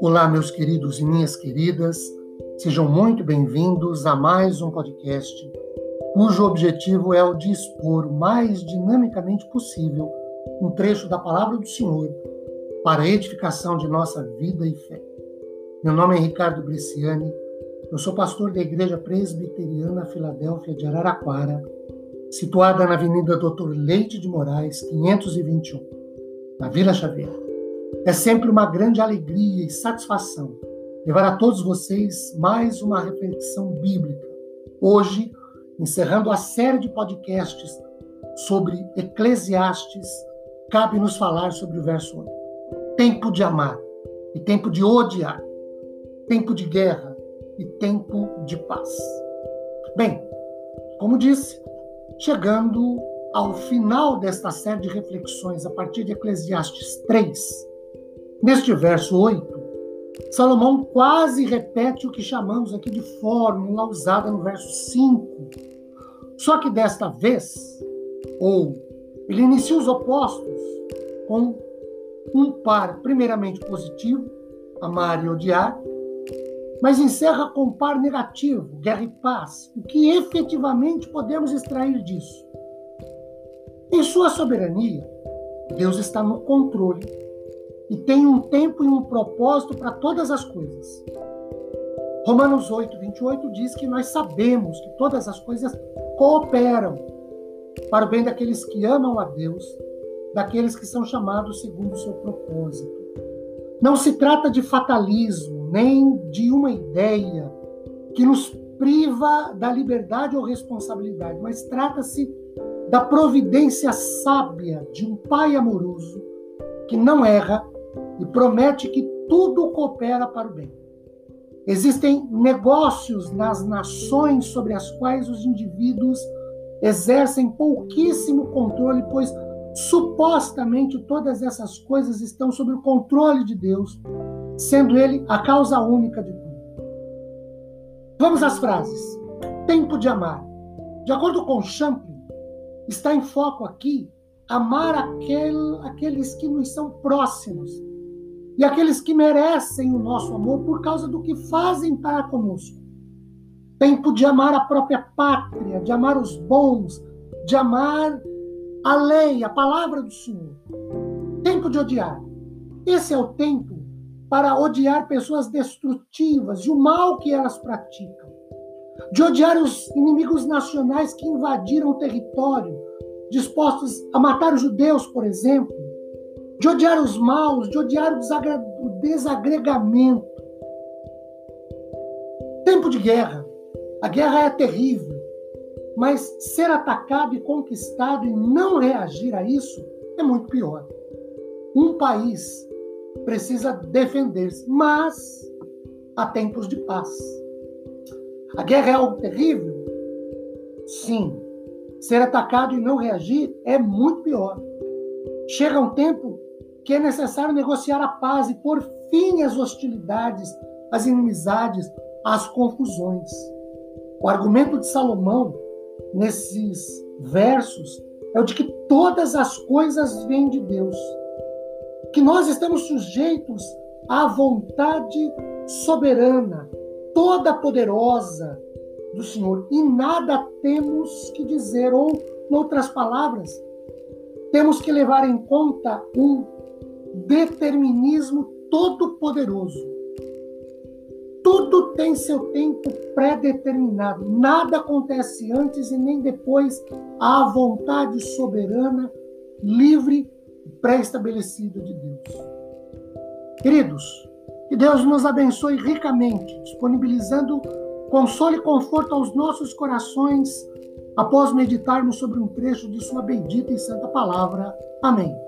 Olá, meus queridos e minhas queridas, sejam muito bem-vindos a mais um podcast cujo objetivo é o de expor o mais dinamicamente possível um trecho da palavra do Senhor para a edificação de nossa vida e fé. Meu nome é Ricardo Bresciani, eu sou pastor da Igreja Presbiteriana Filadélfia de Araraquara, situada na Avenida Doutor Leite de Moraes, 521, na Vila Xavier. É sempre uma grande alegria e satisfação levar a todos vocês mais uma reflexão bíblica. Hoje, encerrando a série de podcasts sobre Eclesiastes, cabe nos falar sobre o verso 8. Tempo de amar e tempo de odiar, tempo de guerra e tempo de paz. Bem, como disse, chegando ao final desta série de reflexões a partir de Eclesiastes 3, Neste verso 8, Salomão quase repete o que chamamos aqui de fórmula usada no verso 5. Só que desta vez, ou ele inicia os opostos com um par primeiramente positivo, amar e odiar, mas encerra com par negativo, guerra e paz. O que efetivamente podemos extrair disso? Em sua soberania, Deus está no controle e tem um tempo e um propósito para todas as coisas. Romanos 8, 28 diz que nós sabemos que todas as coisas cooperam para o bem daqueles que amam a Deus, daqueles que são chamados segundo o seu propósito. Não se trata de fatalismo, nem de uma ideia que nos priva da liberdade ou responsabilidade, mas trata-se da providência sábia de um pai amoroso que não erra e promete que tudo coopera para o bem. Existem negócios nas nações sobre as quais os indivíduos exercem pouquíssimo controle, pois supostamente todas essas coisas estão sob o controle de Deus, sendo Ele a causa única de tudo. Vamos às frases. Tempo de amar. De acordo com Champlin, está em foco aqui amar aquel, aqueles que nos são próximos, e aqueles que merecem o nosso amor por causa do que fazem para conosco. Tempo de amar a própria pátria, de amar os bons, de amar a lei, a palavra do Senhor. Tempo de odiar. Esse é o tempo para odiar pessoas destrutivas e o mal que elas praticam. De odiar os inimigos nacionais que invadiram o território, dispostos a matar os judeus, por exemplo de odiar os maus, de odiar o desagregamento. Tempo de guerra. A guerra é terrível, mas ser atacado e conquistado e não reagir a isso é muito pior. Um país precisa defender-se, mas há tempos de paz. A guerra é algo terrível? Sim. Ser atacado e não reagir é muito pior. Chega um tempo que é necessário negociar a paz e pôr fim às hostilidades, às inimizades, às confusões. O argumento de Salomão nesses versos é o de que todas as coisas vêm de Deus, que nós estamos sujeitos à vontade soberana, toda poderosa do Senhor e nada temos que dizer ou, em outras palavras, temos que levar em conta um determinismo todo-poderoso. Tudo tem seu tempo pré-determinado. Nada acontece antes e nem depois à vontade soberana, livre e pré-estabelecida de Deus. Queridos, que Deus nos abençoe ricamente, disponibilizando consolo e conforto aos nossos corações após meditarmos sobre um trecho de Sua bendita e santa palavra. Amém.